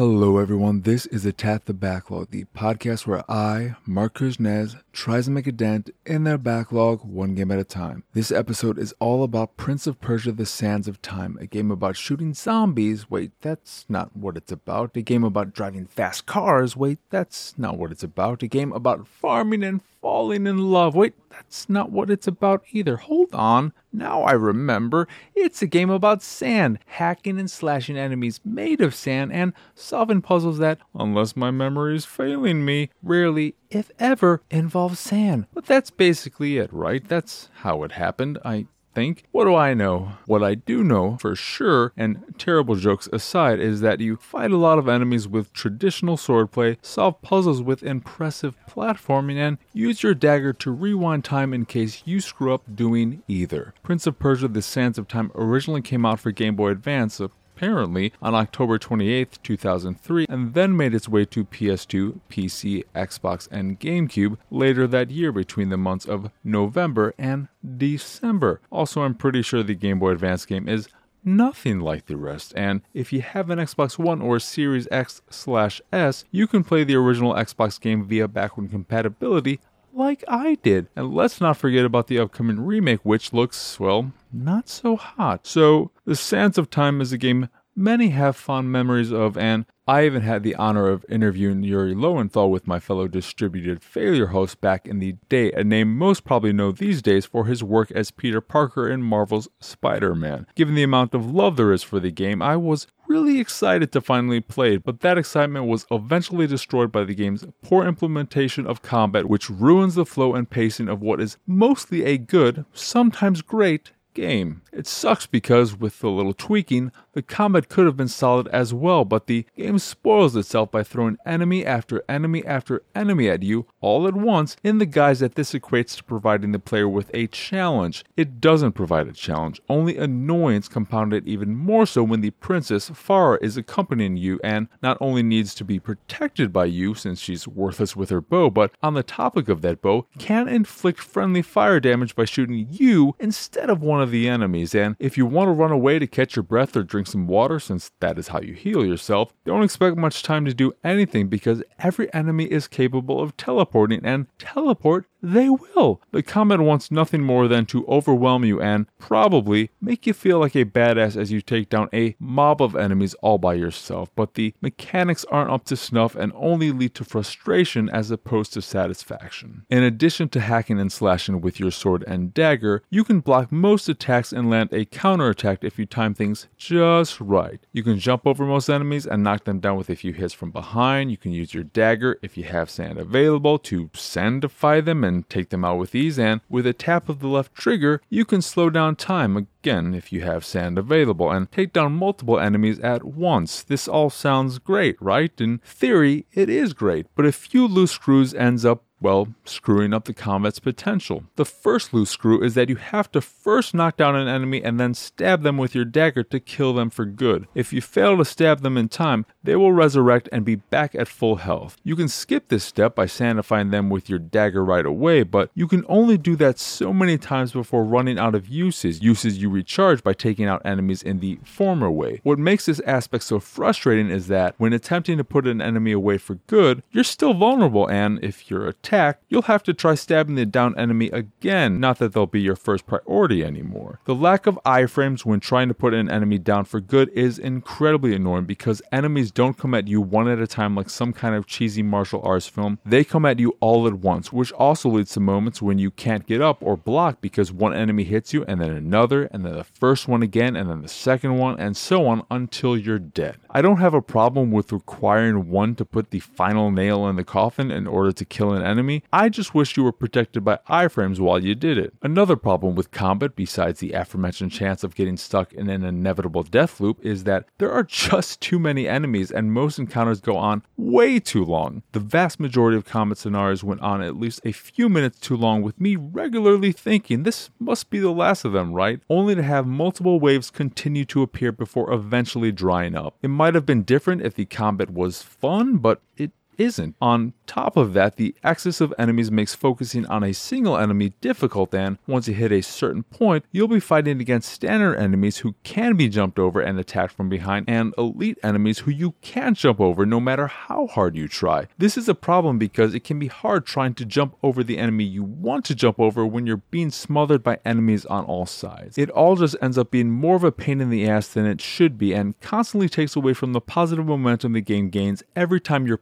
Hello, everyone. This is Attack the Backlog, the podcast where I, Mark Kuznez, tries to make a dent in their backlog one game at a time. This episode is all about Prince of Persia The Sands of Time, a game about shooting zombies. Wait, that's not what it's about. A game about driving fast cars. Wait, that's not what it's about. A game about farming and falling in love. Wait, that's not what it's about either. Hold on. Now I remember. It's a game about sand, hacking and slashing enemies made of sand, and solving puzzles that, unless my memory is failing me, rarely, if ever, involve sand. But that's basically it, right? That's how it happened. I think. What do I know? What I do know for sure, and terrible jokes aside, is that you fight a lot of enemies with traditional swordplay, solve puzzles with impressive platforming, and use your dagger to rewind time in case you screw up doing either. Prince of Persia The Sands of Time originally came out for Game Boy Advance, apparently on October 28, 2003, and then made its way to PS2, PC, Xbox, and GameCube later that year between the months of November and December. Also, I'm pretty sure the Game Boy Advance game is nothing like the rest. And if you have an Xbox One or Series X slash S, you can play the original Xbox game via backward compatibility like I did. And let's not forget about the upcoming remake, which looks, well, not so hot. So, The Sands of Time is a game many have fond memories of, and I even had the honor of interviewing Yuri Lowenthal with my fellow distributed failure host back in the day, a name most probably know these days for his work as Peter Parker in Marvel's Spider Man. Given the amount of love there is for the game, I was really excited to finally play it, but that excitement was eventually destroyed by the game's poor implementation of combat, which ruins the flow and pacing of what is mostly a good, sometimes great, game. It sucks because, with a little tweaking, the combat could have been solid as well, but the game spoils itself by throwing enemy after enemy after enemy at you all at once in the guise that this equates to providing the player with a challenge. It doesn't provide a challenge, only annoyance compounded even more so when the princess Farah is accompanying you and not only needs to be protected by you since she's worthless with her bow, but on the topic of that bow, can inflict friendly fire damage by shooting you instead of one of the enemies. And if you want to run away to catch your breath or drink some water, since that is how you heal yourself, don't expect much time to do anything because every enemy is capable of teleporting, and teleport they will. The combat wants nothing more than to overwhelm you and probably make you feel like a badass as you take down a mob of enemies all by yourself, but the mechanics aren't up to snuff and only lead to frustration as opposed to satisfaction. In addition to hacking and slashing with your sword and dagger, you can block most attacks and land a counterattack if you time things just right. You can jump over most enemies and knock them down with a few hits from behind. You can use your dagger if you have sand available to sandify them and take them out with ease, and with a tap of the left trigger, you can slow down time again if you have sand available and take down multiple enemies at once. This all sounds great, right? In theory, it is great, but a few loose screws ends up well, screwing up the combat's potential. The first loose screw is that you have to first knock down an enemy and then stab them with your dagger to kill them for good. If you fail to stab them in time, they will resurrect and be back at full health. You can skip this step by sandifying them with your dagger right away, but you can only do that so many times before running out of uses, uses you recharge by taking out enemies in the former way. What makes this aspect so frustrating is that when attempting to put an enemy away for good, you're still vulnerable and if you're attacked, attack, you'll have to try stabbing the down enemy again, not that they'll be your first priority anymore. The lack of iframes when trying to put an enemy down for good is incredibly annoying because enemies don't come at you one at a time like some kind of cheesy martial arts film. They come at you all at once, which also leads to moments when you can't get up or block because one enemy hits you and then another and then the first one again and then the second one and so on until you're dead. I don't have a problem with requiring one to put the final nail in the coffin in order to kill an enemy enemy. I just wish you were protected by iframes while you did it. Another problem with combat, besides the aforementioned chance of getting stuck in an inevitable death loop, is that there are just too many enemies and most encounters go on way too long. The vast majority of combat scenarios went on at least a few minutes too long, with me regularly thinking this must be the last of them, right? Only to have multiple waves continue to appear before eventually drying up. It might have been different if the combat was fun, but it isn't. On top of that, the excess of enemies makes focusing on a single enemy difficult, and once you hit a certain point, you'll be fighting against standard enemies who can be jumped over and attacked from behind, and elite enemies who you can't jump over no matter how hard you try. This is a problem because it can be hard trying to jump over the enemy you want to jump over when you're being smothered by enemies on all sides. It all just ends up being more of a pain in the ass than it should be, and constantly takes away from the positive momentum the game gains every time you're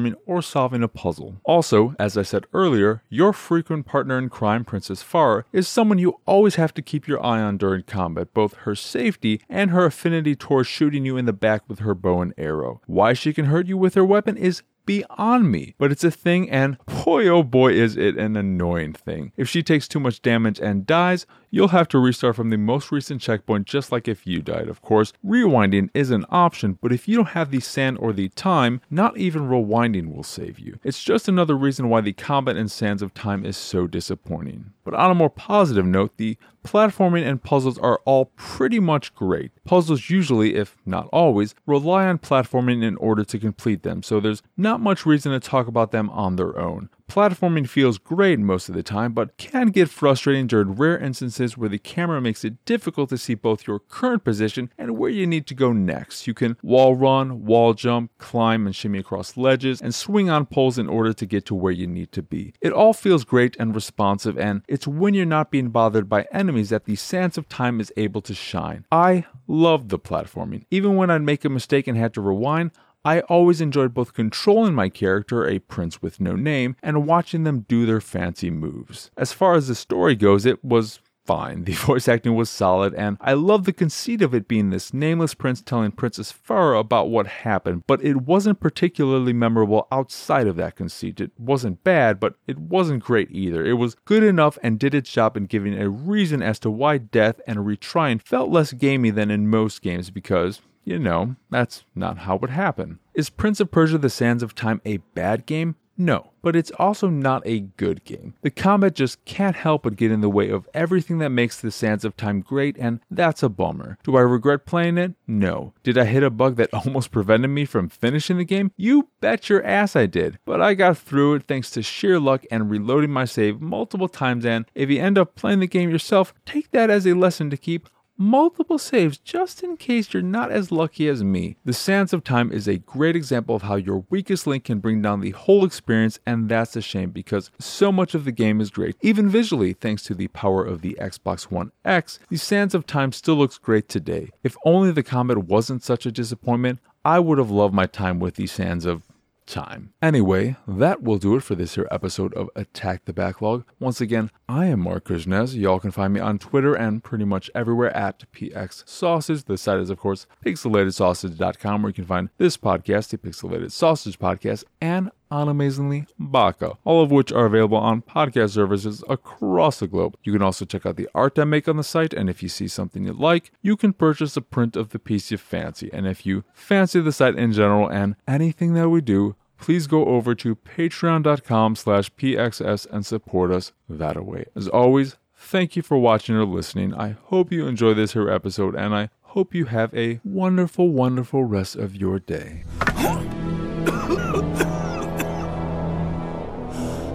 platforming or solving a puzzle. Also, as I said earlier, your frequent partner in crime, Princess Farah, is someone you always have to keep your eye on during combat, both her safety and her affinity towards shooting you in the back with her bow and arrow. Why she can hurt you with her weapon is beyond me. But it's a thing, and boy oh boy is it an annoying thing. If she takes too much damage and dies, you'll have to restart from the most recent checkpoint just like if you died. Of course, rewinding is an option, but if you don't have the sand or the time, not even rewinding will save you. It's just another reason why the combat in Sands of Time is so disappointing. But on a more positive note, the platforming and puzzles are all pretty much great. Puzzles usually, if not always, rely on platforming in order to complete them, so there's not much reason to talk about them on their own. Platforming feels great most of the time, but can get frustrating during rare instances where the camera makes it difficult to see both your current position and where you need to go next. You can wall run, wall jump, climb and shimmy across ledges, and swing on poles in order to get to where you need to be. It all feels great and responsive, and it's when you're not being bothered by enemies that the Sands of Time is able to shine. I love the platforming. Even when I'd make a mistake and had to rewind, I always enjoyed both controlling my character, a prince with no name, and watching them do their fancy moves. As far as the story goes, it was fine. The voice acting was solid, and I love the conceit of it being this nameless prince telling Princess Farah about what happened, but it wasn't particularly memorable outside of that conceit. It wasn't bad, but it wasn't great either. It was good enough and did its job in giving a reason as to why death and retrying felt less gamey than in most games because, you know, that's not how it would happen. Is Prince of Persia The Sands of Time a bad game? No, but it's also not a good game. The combat just can't help but get in the way of everything that makes the Sands of Time great, and that's a bummer. Do I regret playing it? No. Did I hit a bug that almost prevented me from finishing the game? You bet your ass I did. But I got through it thanks to sheer luck and reloading my save multiple times, and if you end up playing the game yourself, take that as a lesson to keep multiple saves just in case you're not as lucky as me. The Sands of Time is a great example of how your weakest link can bring down the whole experience, and that's a shame because so much of the game is great. Even visually, thanks to the power of the Xbox One X, the Sands of Time still looks great today. If only the combat wasn't such a disappointment, I would have loved my time with the Sands of time. Anyway, that will do it for this here episode of Attack the Backlog. Once again, I am Mark Kuznez. Y'all can find me on Twitter and pretty much everywhere at PX Sausage. The site is, of course, pixelatedsausage.com, where you can find this podcast, the Pixelated Sausage Podcast, and Unamazingly Baka, all of which are available on podcast services across the globe. You can also check out the art I make on the site, and if you see something you like, you can purchase a print of the piece you fancy. And if you fancy the site in general and anything that we do, please go over to patreon.com slash pxs and support us that way. As always, thank you for watching or listening. I hope you enjoy this here episode, and I hope you have a wonderful, wonderful rest of your day.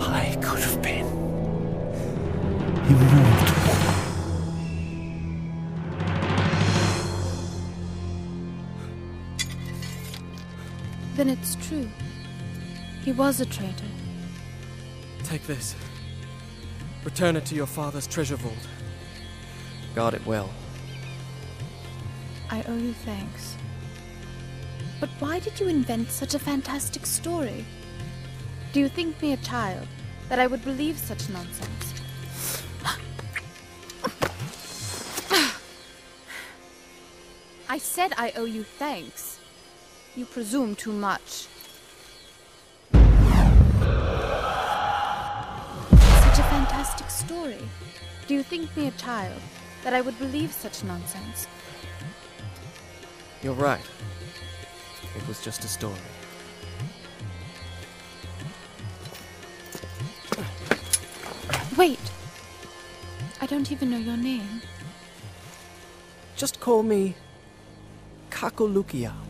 I could have been immortal. Then it's true. He was a traitor. Take this. Return it to your father's treasure vault. Guard it well. I owe you thanks. But why did you invent such a fantastic story? Do you think me a child that I would believe such nonsense? I said I owe you thanks. You presume too much. Fantastic story. Do you think me a child that I would believe such nonsense? You're right. It was just a story. Wait! I don't even know your name. Just call me Kakulukia.